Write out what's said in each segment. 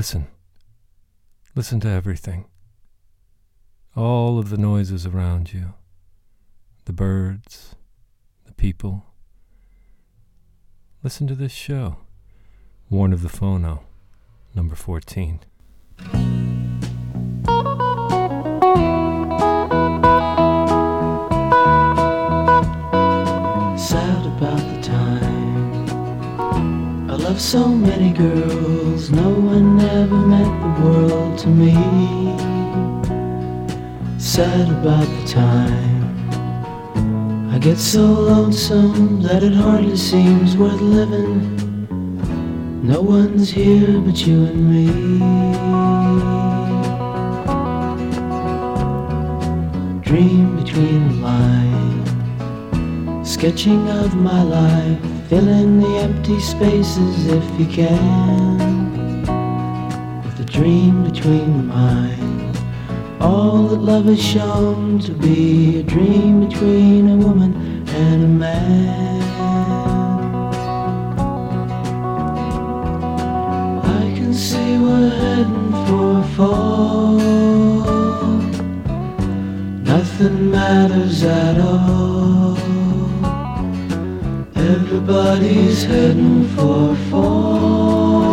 Listen. Listen to everything. All of the noises around you the birds, the people. Listen to this show. Warn of the Phono, number 14. So many girls, no one ever meant the world to me. Sad about the time. I get so lonesome that it hardly seems worth living. No one's here but you and me. Dream between the lines, sketching of my life, fill in the empty spaces if you can. With a dream between the minds, all that love is shown to be a dream between a woman and a man. I can see we're heading for a fall. Nothing matters at all. Everybody's heading for fall.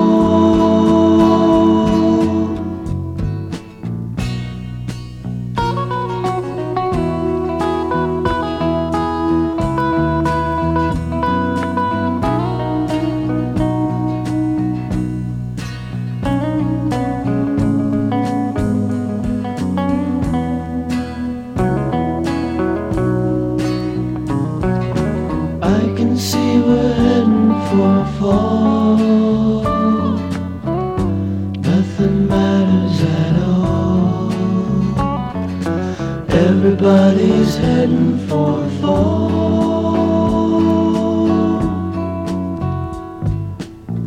Fall. Nothing matters at all. Everybody's heading for a fall.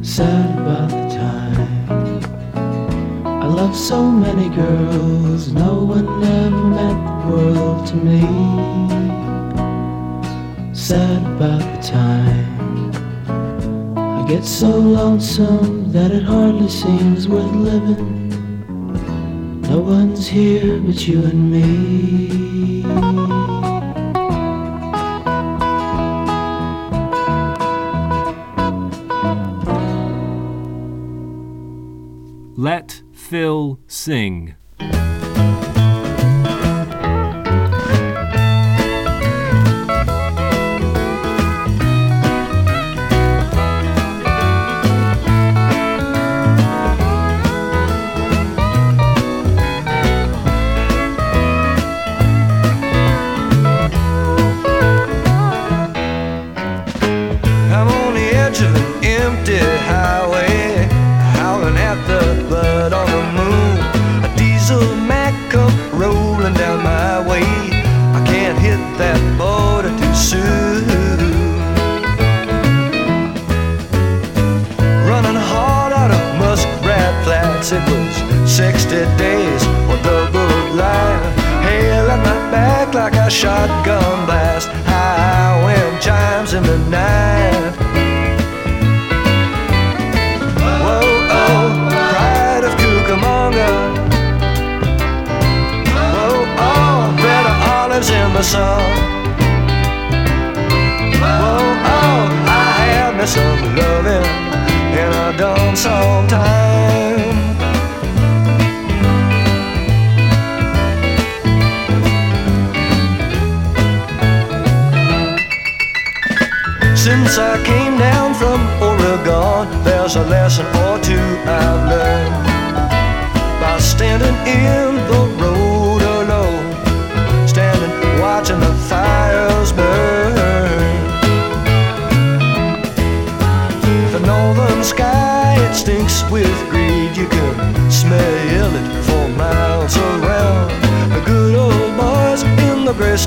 Sad about the time. I love so many girls, I get so lonesome that it hardly seems worth living. No one's here but you and me.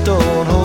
In the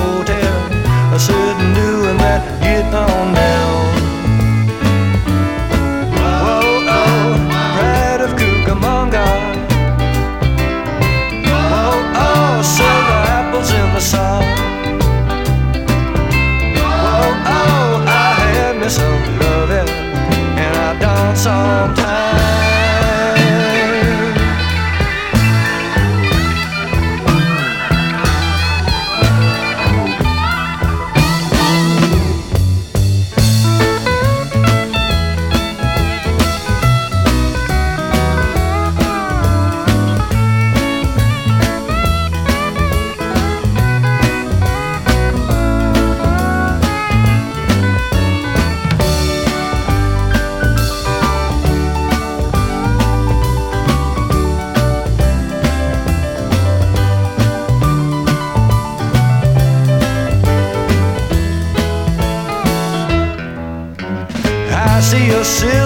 should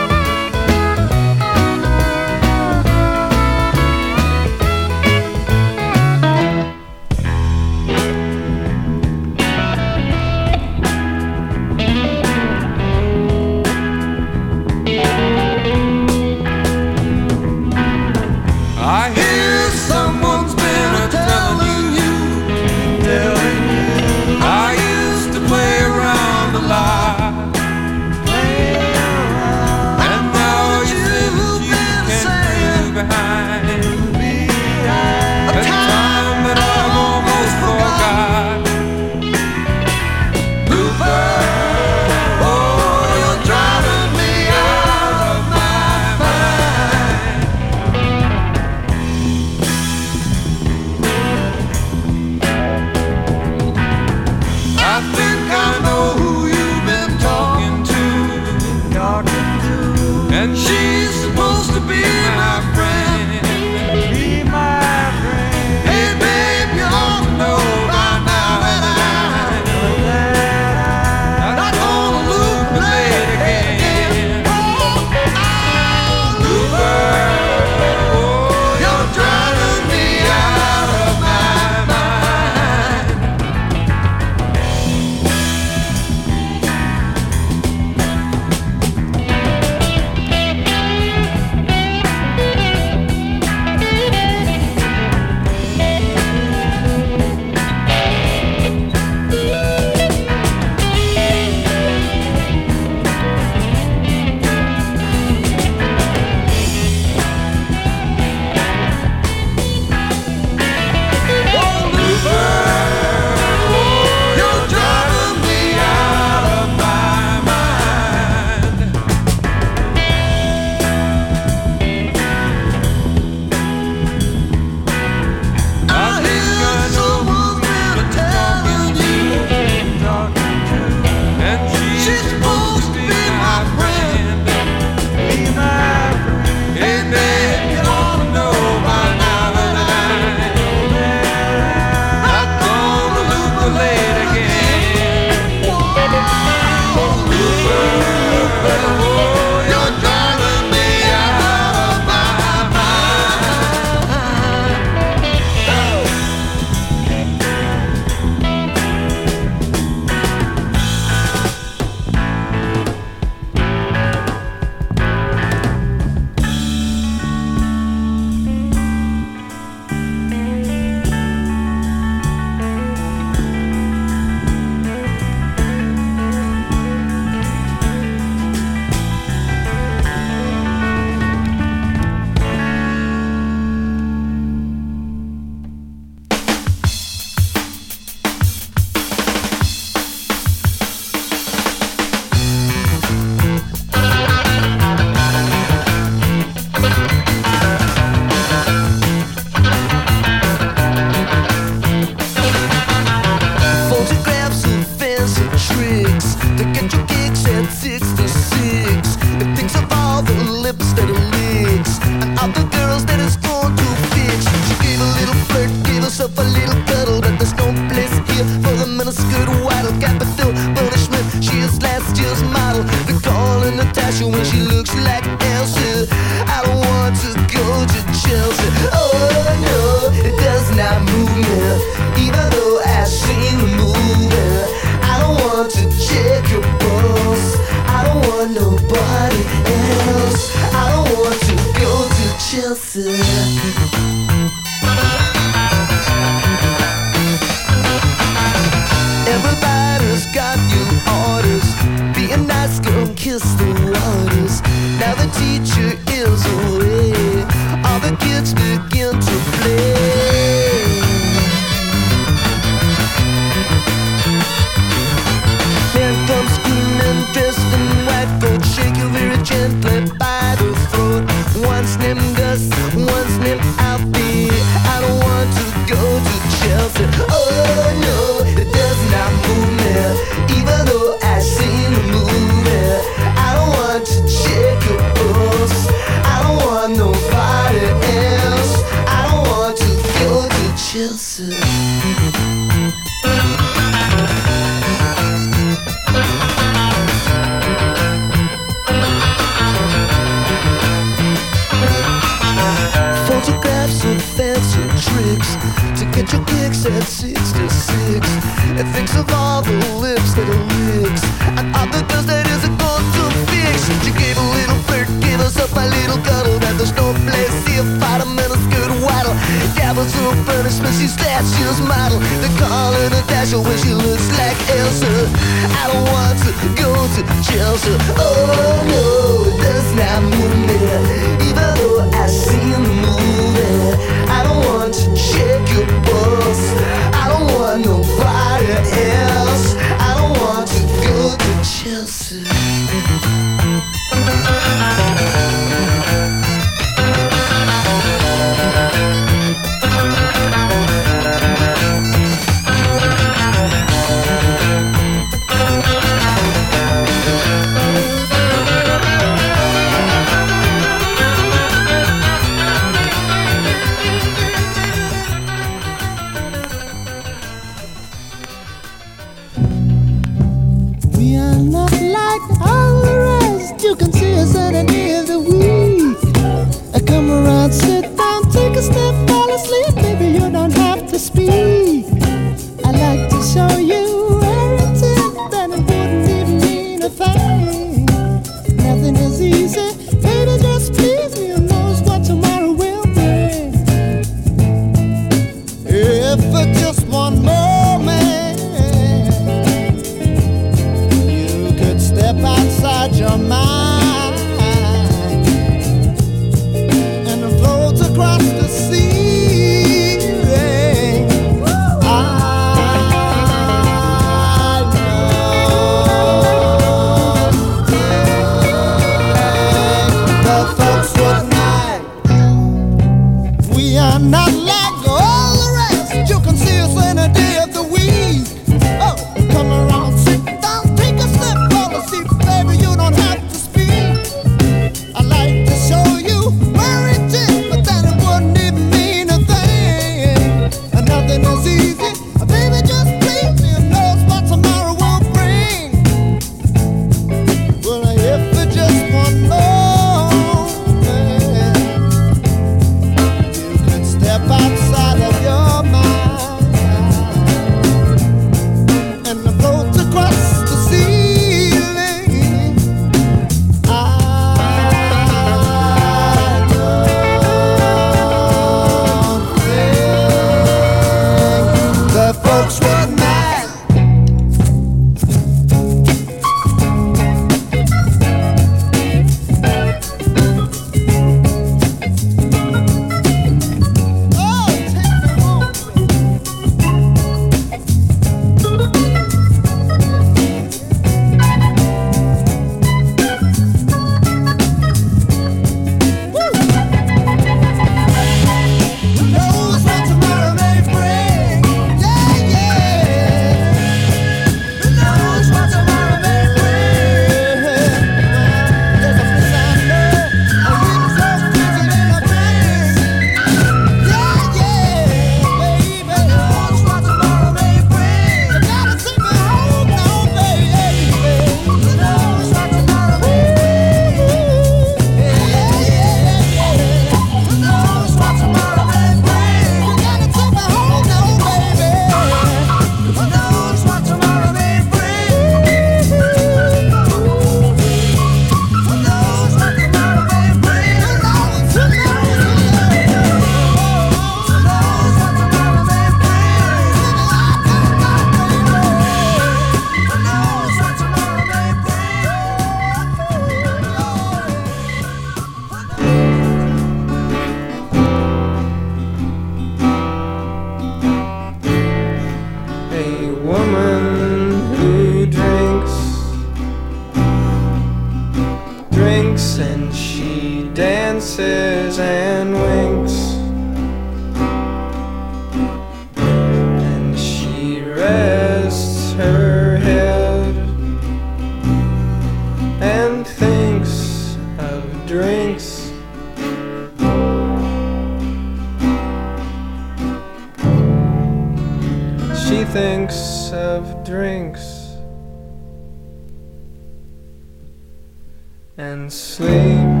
and sleep.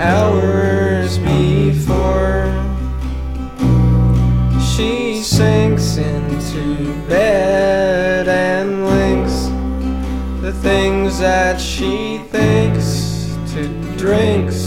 hours before she sinks into bed and links the things that she thinks to drinks.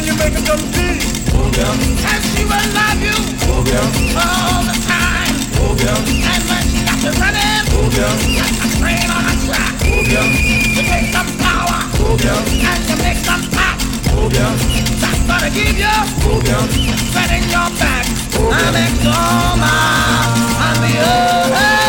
and you make them go deep. Oh. And she will love you oh, all the time. Oh. And when she got you running, oh, yeah. like a train on a track, oh, you take some power oh, and you make some pop. Oh. That's gonna give you oh, yeah. a in your back. Oh, yeah. I'm the other.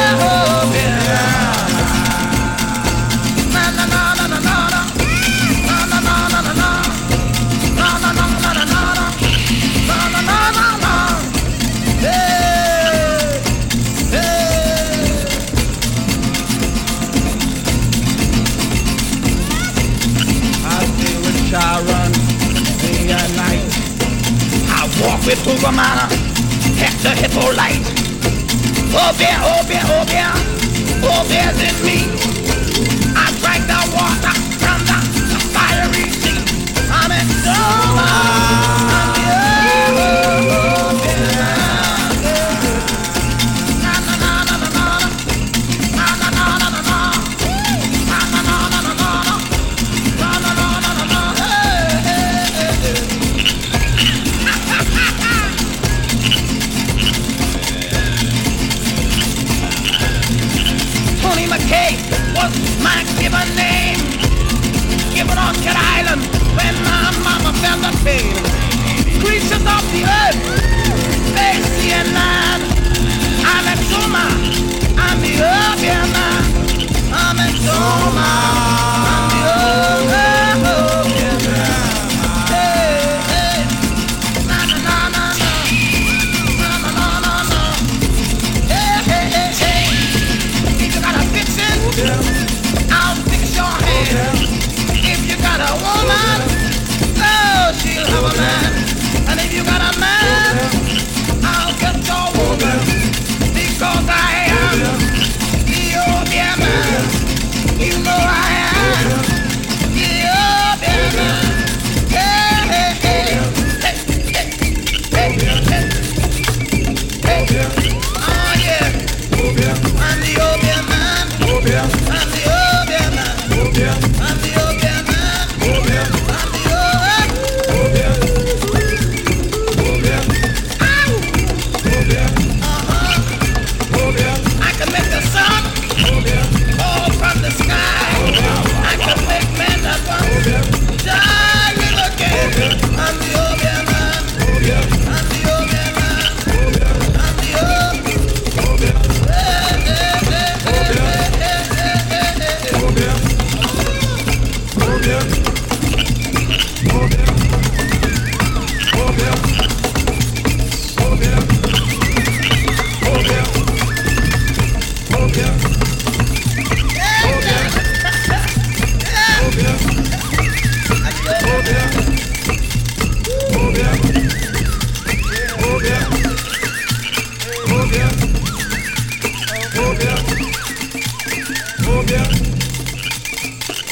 With Tugamana, Hector Hippolyte. Oh yeah, oh yeah, oh yeah, oh there's in me. I drank the water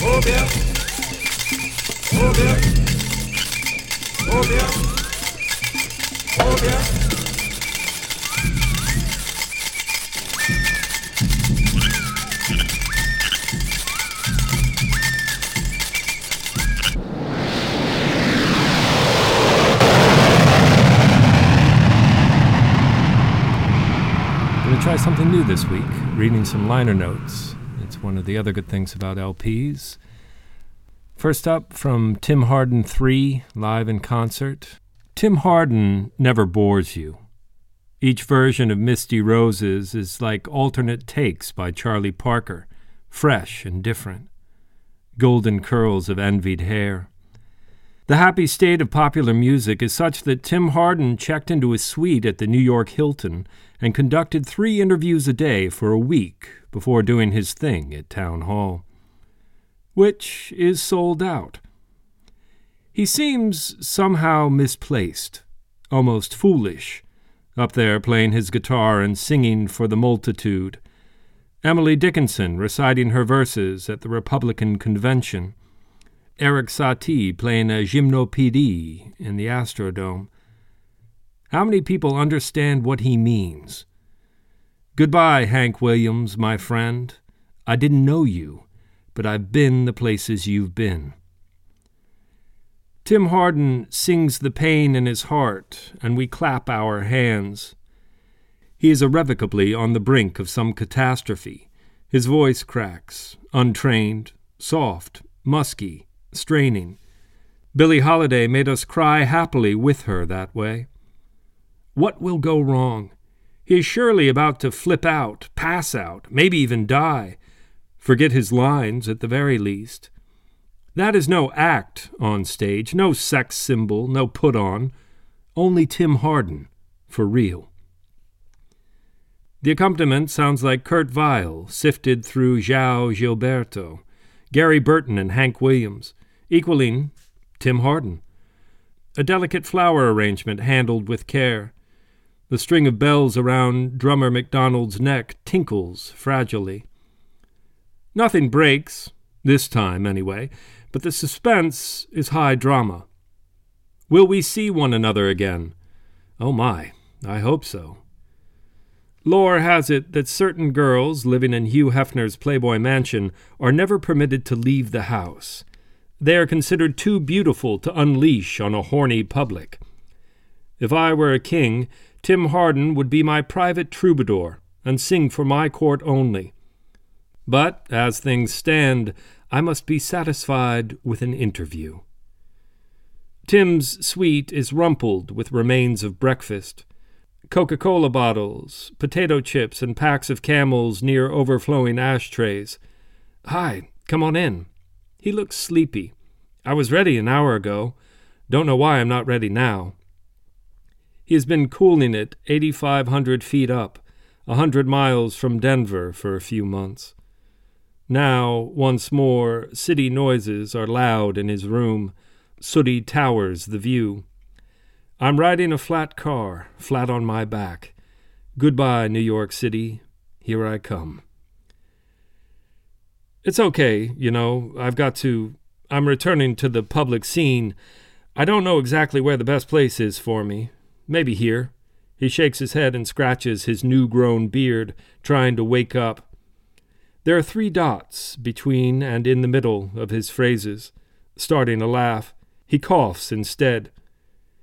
I'm gonna try something new this week, reading some liner notes. One of the other good things about LPs. First up from Tim Hardin 3, live in concert. Tim Hardin never bores you. Each version of Misty Roses is like alternate takes by Charlie Parker, fresh and different. Golden curls of envied hair. The happy state of popular music is such that Tim Hardin checked into his suite at the New York Hilton and conducted three interviews a day for a week before doing his thing at Town Hall, which is sold out. He seems somehow misplaced, almost foolish, up there playing his guitar and singing for the multitude. Emily Dickinson reciting her verses at the Republican convention. Erik Satie playing a gymnopédie in the Astrodome. How many people understand what he means? Goodbye, Hank Williams, my friend. I didn't know you, but I've been the places you've been. Tim Hardin sings the pain in his heart, and we clap our hands. He is irrevocably on the brink of some catastrophe. His voice cracks, untrained, soft, musky, straining. Billie Holiday made us cry happily with her that way. What will go wrong? He is surely about to flip out, pass out, maybe even die. Forget his lines at the very least. That is no act on stage, no sex symbol, no put on. Only Tim Hardin, for real. The accompaniment sounds like Kurt Weill sifted through João Gilberto, Gary Burton and Hank Williams, equaling Tim Hardin. A delicate flower arrangement handled with care. The string of bells around drummer MacDonald's neck tinkles fragilely. Nothing breaks, this time anyway, but the suspense is high drama. Will we see one another again? Oh my, I hope so. Lore has it that certain girls living in Hugh Hefner's Playboy mansion are never permitted to leave the house. They are considered too beautiful to unleash on a horny public. If I were a king, Tim Hardin would be my private troubadour and sing for my court only. But, as things stand, I must be satisfied with an interview. Tim's suite is rumpled with remains of breakfast. Coca Cola bottles, potato chips, and packs of camels near overflowing ashtrays. Hi, come on in. He looks sleepy. I was ready an hour ago. Don't know why I'm not ready now. He has been cooling it 8,500 feet up, a hundred miles from Denver for a few months. Now, once more, city noises are loud in his room. Sooty towers the view. I'm riding a flat car, flat on my back. Goodbye, New York City. Here I come. It's okay, you know. I've got to. I'm returning to the public scene. I don't know exactly where the best place is for me. Maybe here. He shakes his head and scratches his new grown beard, trying to wake up. There are three dots between and in the middle of his phrases. Starting a laugh, he coughs instead.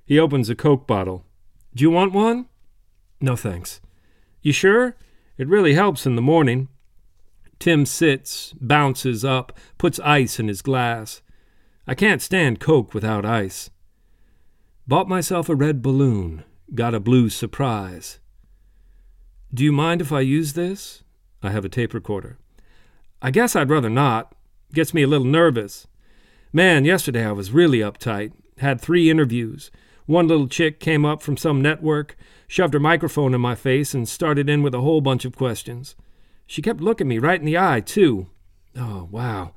He opens a Coke bottle. Do you want one? No, thanks. You sure? It really helps in the morning. Tim sits, bounces up, puts ice in his glass. I can't stand Coke without ice. Bought myself a red balloon. Got a blue surprise. Do you mind if I use this? I have a tape recorder. I guess I'd rather not. Gets me a little nervous. Man, yesterday I was really uptight. Had three interviews. One little chick came up from some network, shoved her microphone in my face, and started in with a whole bunch of questions. She kept looking me right in the eye, too. Oh, wow.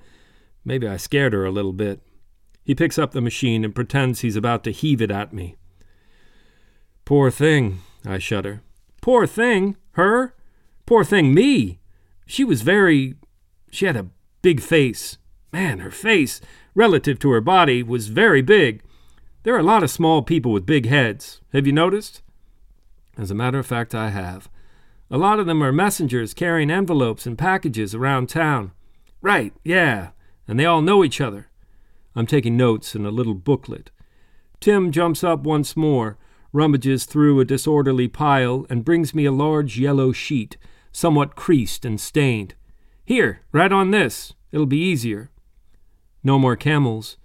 Maybe I scared her a little bit. He picks up the machine and pretends he's about to heave it at me. Poor thing, I shudder. Poor thing? Her? Poor thing, me? She was very. She had a big face. Man, her face, relative to her body, was very big. There are a lot of small people with big heads. Have you noticed? As a matter of fact, I have. A lot of them are messengers carrying envelopes and packages around town. Right, yeah, and they all know each other. I'm taking notes in a little booklet. Tim jumps up once more, rummages through a disorderly pile, and brings me a large yellow sheet, somewhat creased and stained. Here, write on this. It'll be easier. No more camels.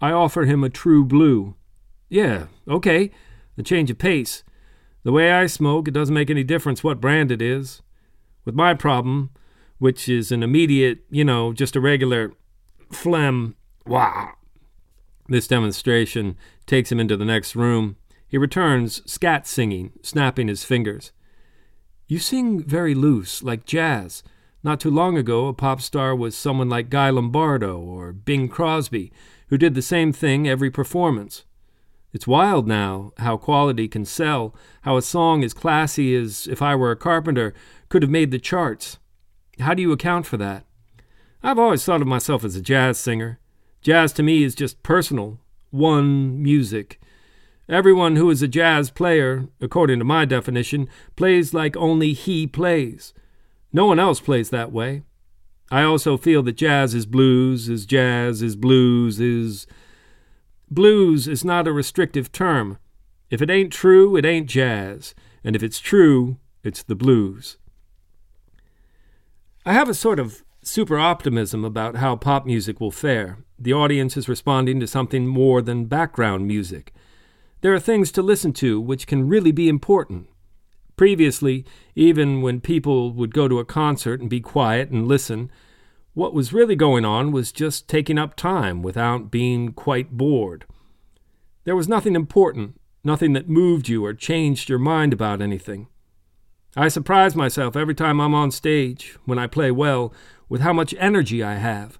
I offer him a true blue. Yeah, okay. A change of pace. The way I smoke, it doesn't make any difference what brand it is. With my problem, which is an immediate, you know, just a regular phlegm, wah. This demonstration takes him into the next room. He returns, scat singing, snapping his fingers. You sing very loose, like jazz. Not too long ago, a pop star was someone like Guy Lombardo or Bing Crosby, who did the same thing every performance. It's wild now how quality can sell, how a song as classy as If I Were a Carpenter could have made the charts. How do you account for that? I've always thought of myself as a jazz singer. Jazz to me is just personal, one music. Everyone who is a jazz player, according to my definition, plays like only he plays. No one else plays that way. I also feel that jazz is blues, is jazz, is blues, is. Blues is not a restrictive term. If it ain't true, it ain't jazz. And if it's true, it's the blues. I have a sort of super optimism about how pop music will fare. The audience is responding to something more than background music. There are things to listen to which can really be important. Previously, even when people would go to a concert and be quiet and listen, what was really going on was just taking up time without being quite bored. There was nothing important, nothing that moved you or changed your mind about anything. I surprise myself every time I'm on stage, when I play well, with how much energy I have,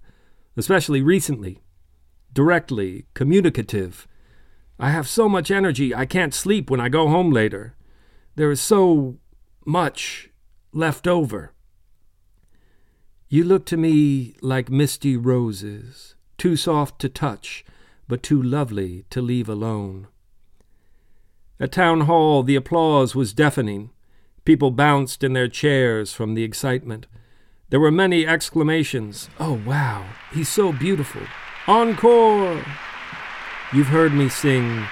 especially recently. Directly, communicative. I have so much energy I can't sleep when I go home later. There is so much left over. You look to me like misty roses, too soft to touch, but too lovely to leave alone. At Town Hall, the applause was deafening. People bounced in their chairs from the excitement. There were many exclamations. Oh, wow, he's so beautiful. Encore! You've heard me sing,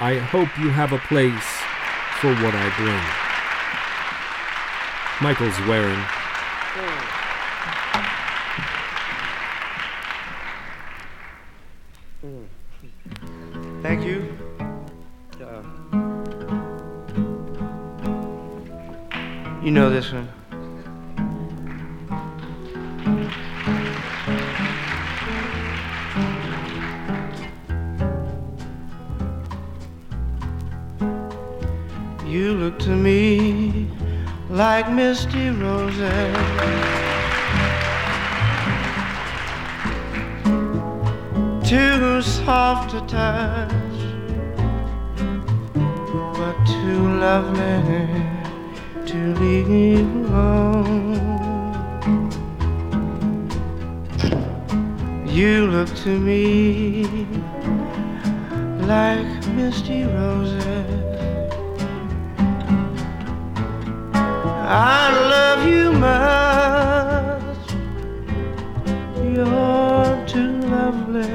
I hope you have a place for what I bring. Michael's wearing. Thank you. Uh, you know this one. You look to me like misty roses. too soft to touch, but too lovely to leave alone. You look to me like misty roses. I love you much. You're too lovely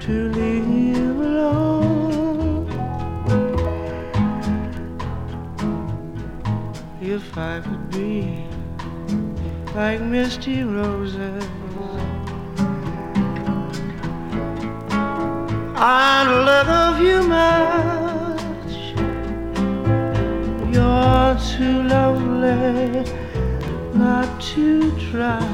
to leave alone. If I could be like misty roses, I'd love you much. Too lovely not to try.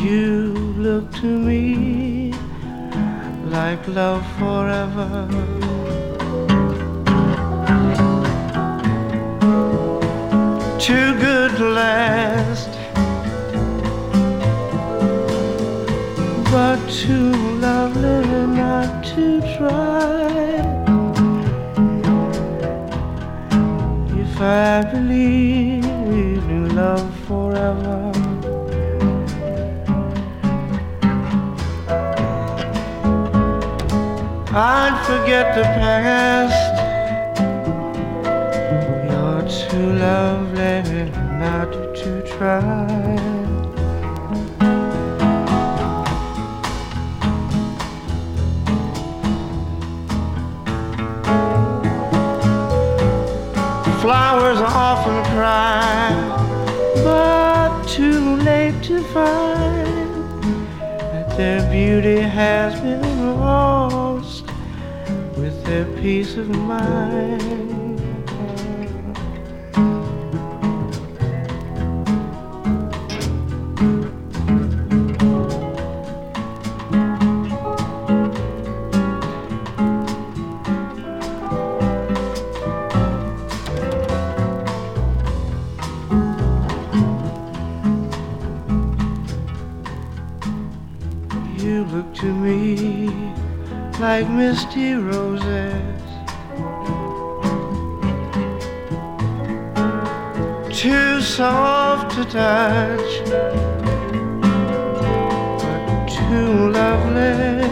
You look to me like love forever. Too good to last, but too lovely not to try. If I believe in love forever. I'd forget the past. You're too lovely not to try. Peace of mind. Too soft to touch, but too lovely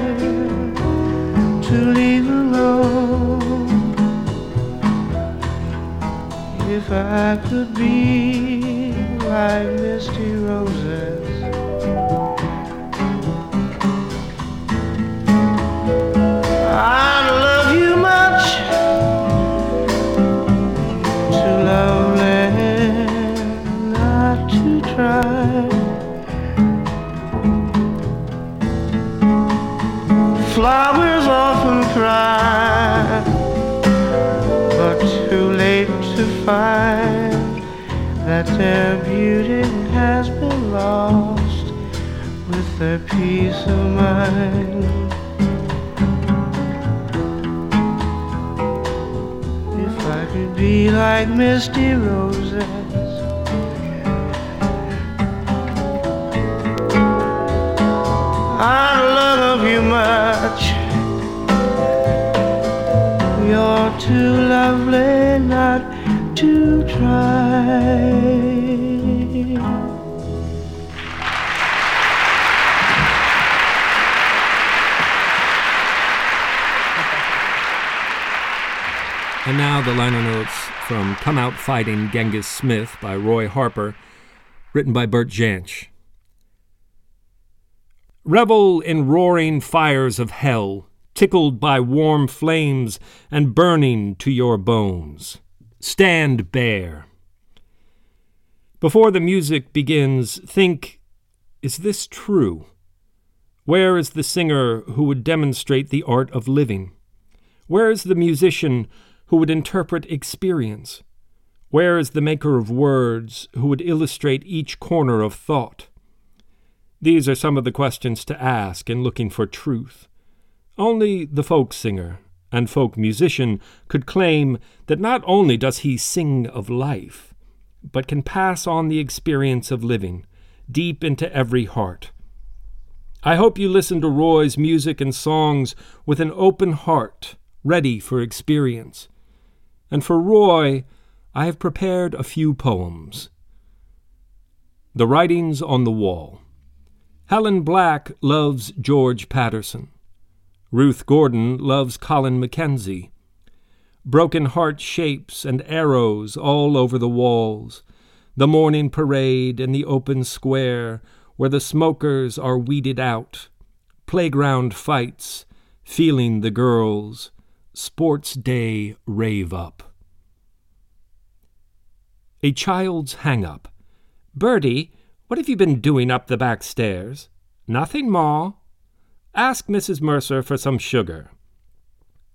to leave alone. If I could be like misty roses. I Flowers often cry, but too late to find that their beauty has been lost with their peace of mind. If I could be like misty roses. I love you much. You're too lovely not to try. And now the liner notes from Come Out Fighting Genghis Smith by Roy Harper, written by Bert Jansch. Revel in roaring fires of hell, tickled by warm flames and burning to your bones. Stand bare. Before the music begins, think is this true? Where is the singer who would demonstrate the art of living? Where is the musician who would interpret experience? Where is the maker of words who would illustrate each corner of thought? These are some of the questions to ask in looking for truth. Only the folk singer and folk musician could claim that not only does he sing of life, but can pass on the experience of living deep into every heart. I hope you listen to Roy's music and songs with an open heart, ready for experience. And for Roy, I have prepared a few poems. The Writings on the Wall. Helen Black loves George Patterson. Ruth Gordon loves Colin Mackenzie. Broken heart shapes and arrows all over the walls. The morning parade in the open square where the smokers are weeded out. Playground fights, feeling the girls. Sports day rave up. A child's hang up. Bertie, what have you been doing up the back stairs? Nothing, Ma. Ask Mrs. Mercer for some sugar.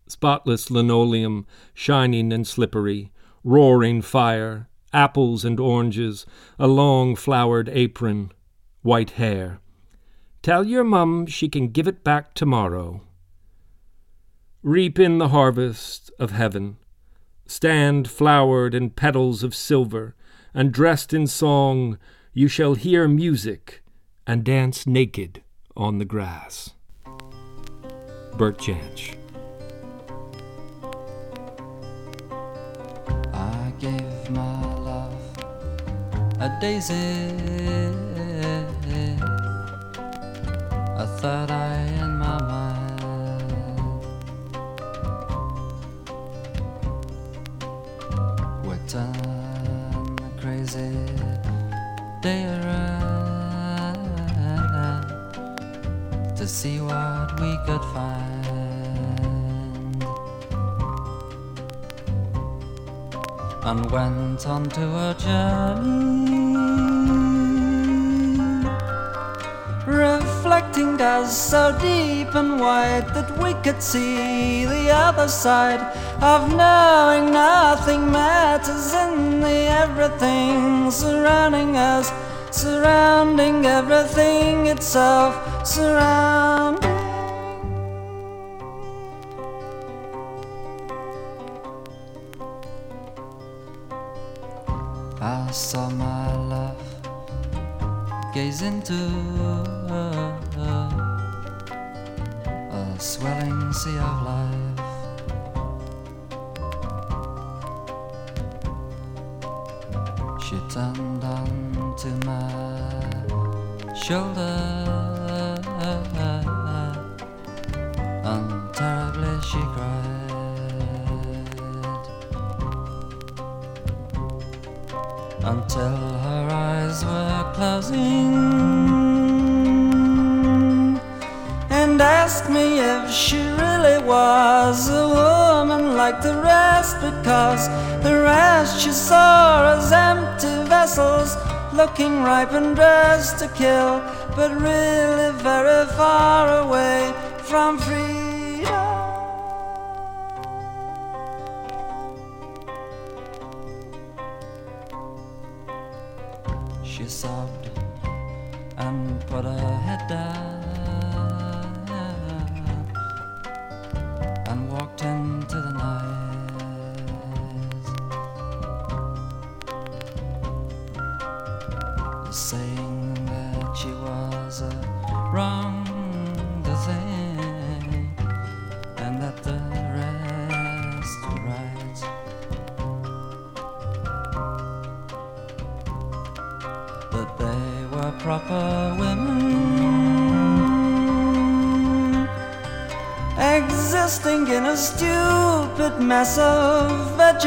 Spotless linoleum, shining and slippery, roaring fire, apples and oranges, a long flowered apron, white hair. Tell your mum she can give it back tomorrow. Reap in the harvest of heaven. Stand flowered in petals of silver, and dressed in song, you shall hear music and dance naked on the grass. Bert Jansch. I gave my love a daisy, a third eye in my mind. See what we could find. and went on to a journey. Reflecting us so deep and wide that we could see the other side of knowing nothing matters in the everything surrounding us, surrounding everything itself, surrounding. From freedom.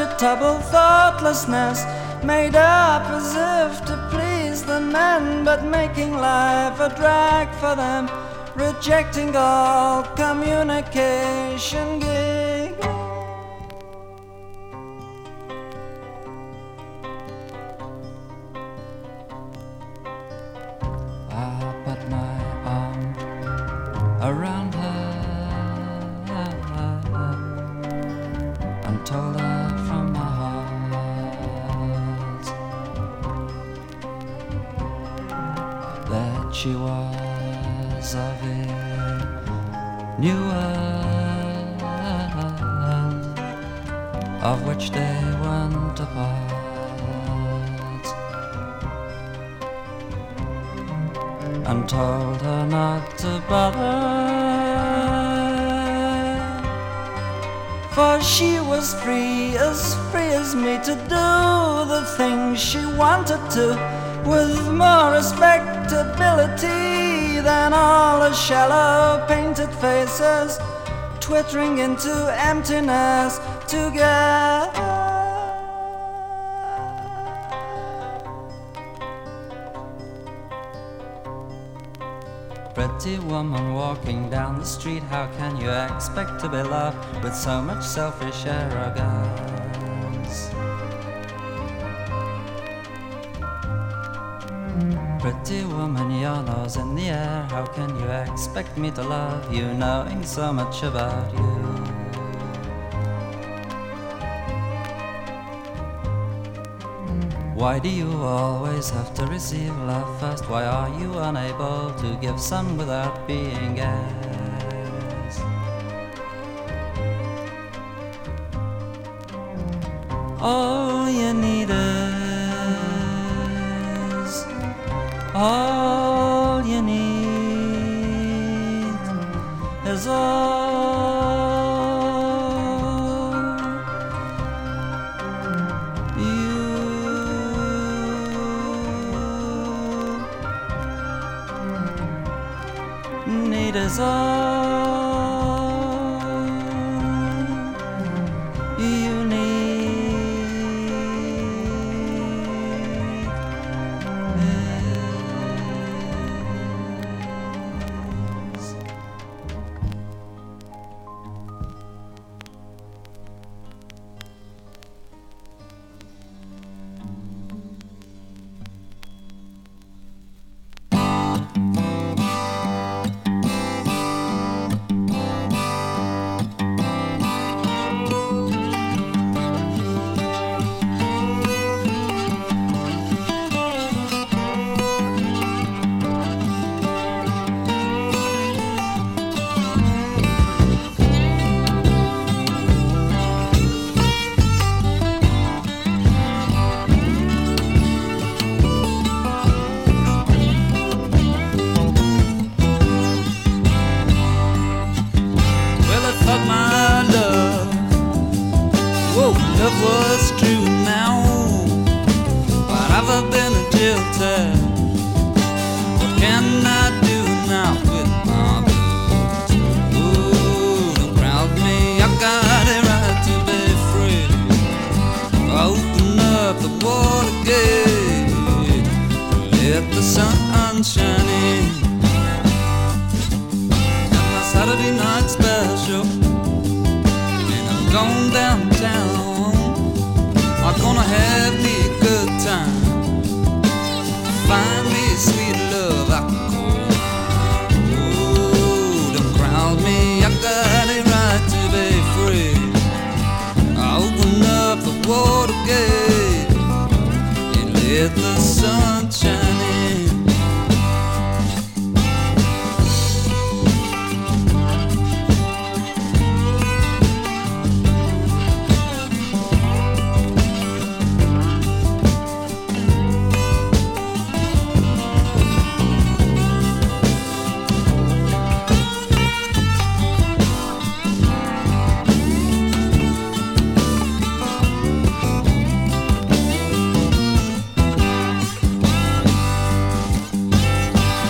Vegetable thoughtlessness made up as if to please the men but making life a drag for them rejecting all communication she wanted to, with more respectability than all the shallow painted faces twittering into emptiness together. Pretty woman walking down the street, how can you expect to be loved with so much selfish arrogance? Pretty woman, your nose in the air, how can you expect me to love you knowing so much about you? Why do you always have to receive love first? Why are you unable to give some without being asked? All you need all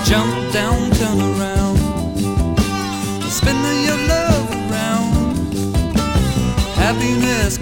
Jump down, turn around, spin your love around. Happiness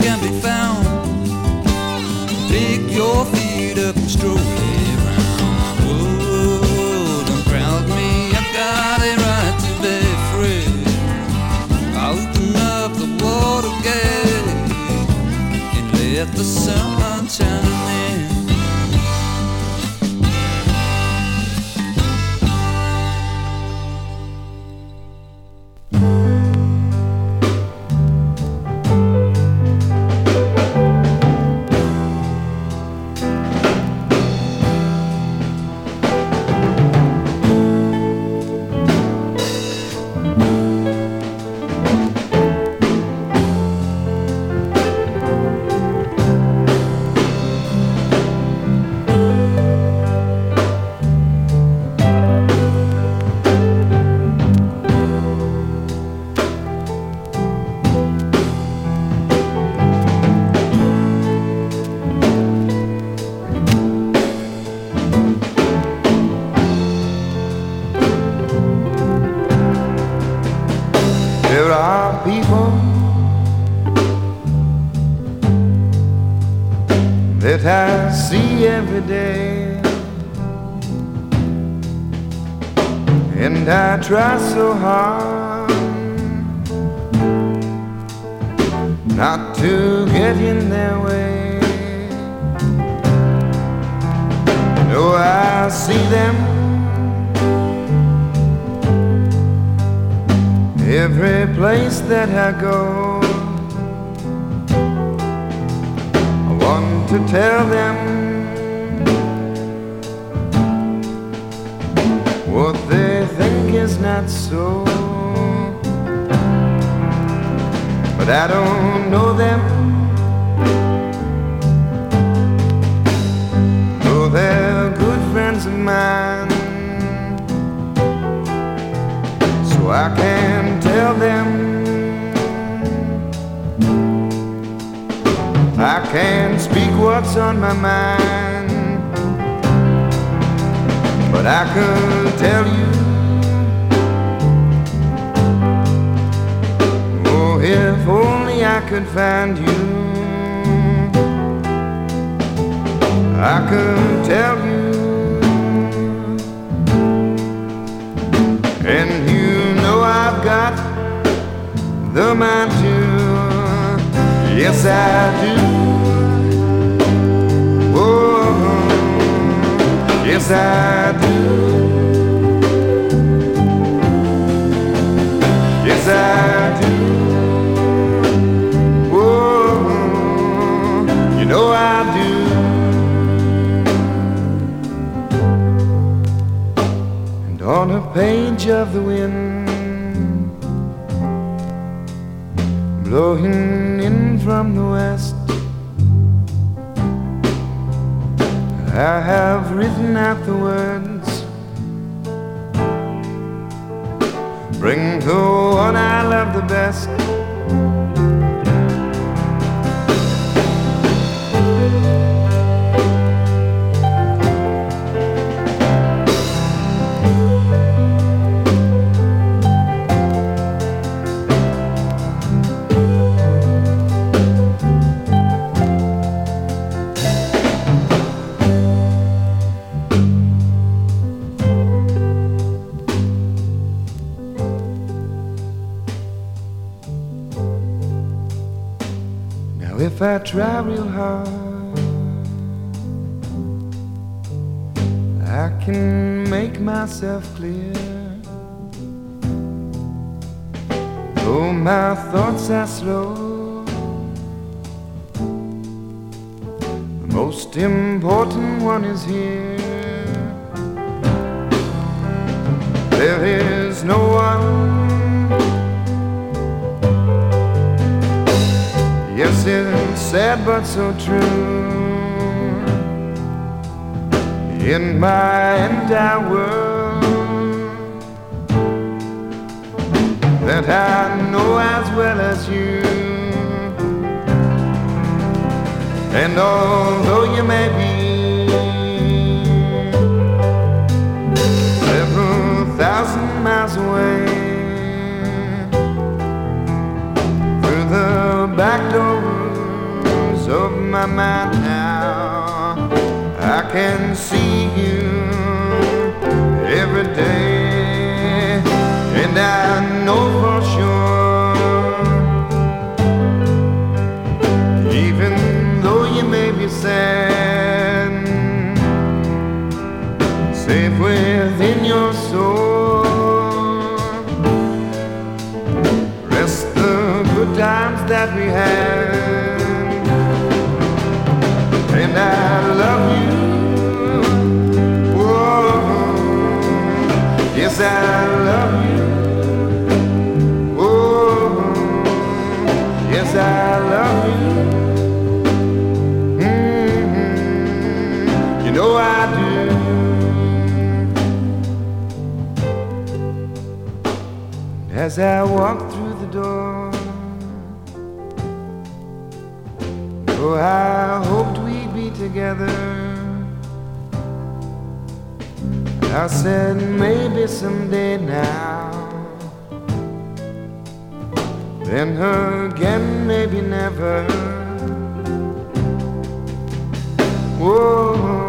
day, and I try so hard not to get in their way. No, I see them. Every place that I go, I want to tell them what they think is not so. But I don't know them. Oh, they're good friends of mine. so I can tell them I can't speak what's on my mind but I could tell you oh if only I could find you. I could tell you. And you know I've got the mind to. Yes I do Yes I do Yes I do Oh You know I do. And on a page of the wind blowing in from the west. I have written out the words. Bring the one I love the best. Try real hard, I can make myself clear. Though my thoughts are slow, the most important one is here. Sad but so true. In my entire world, that I know as well as you. And although you may be several thousand miles away, through the back doors of my mind now, I can see you every day, and I know for sure, even though you may be sad, safe within your soul, rest the good times that we had, As I walk through the door, oh, I hoped we'd be together. I said maybe someday now. Then again, maybe never. Whoa.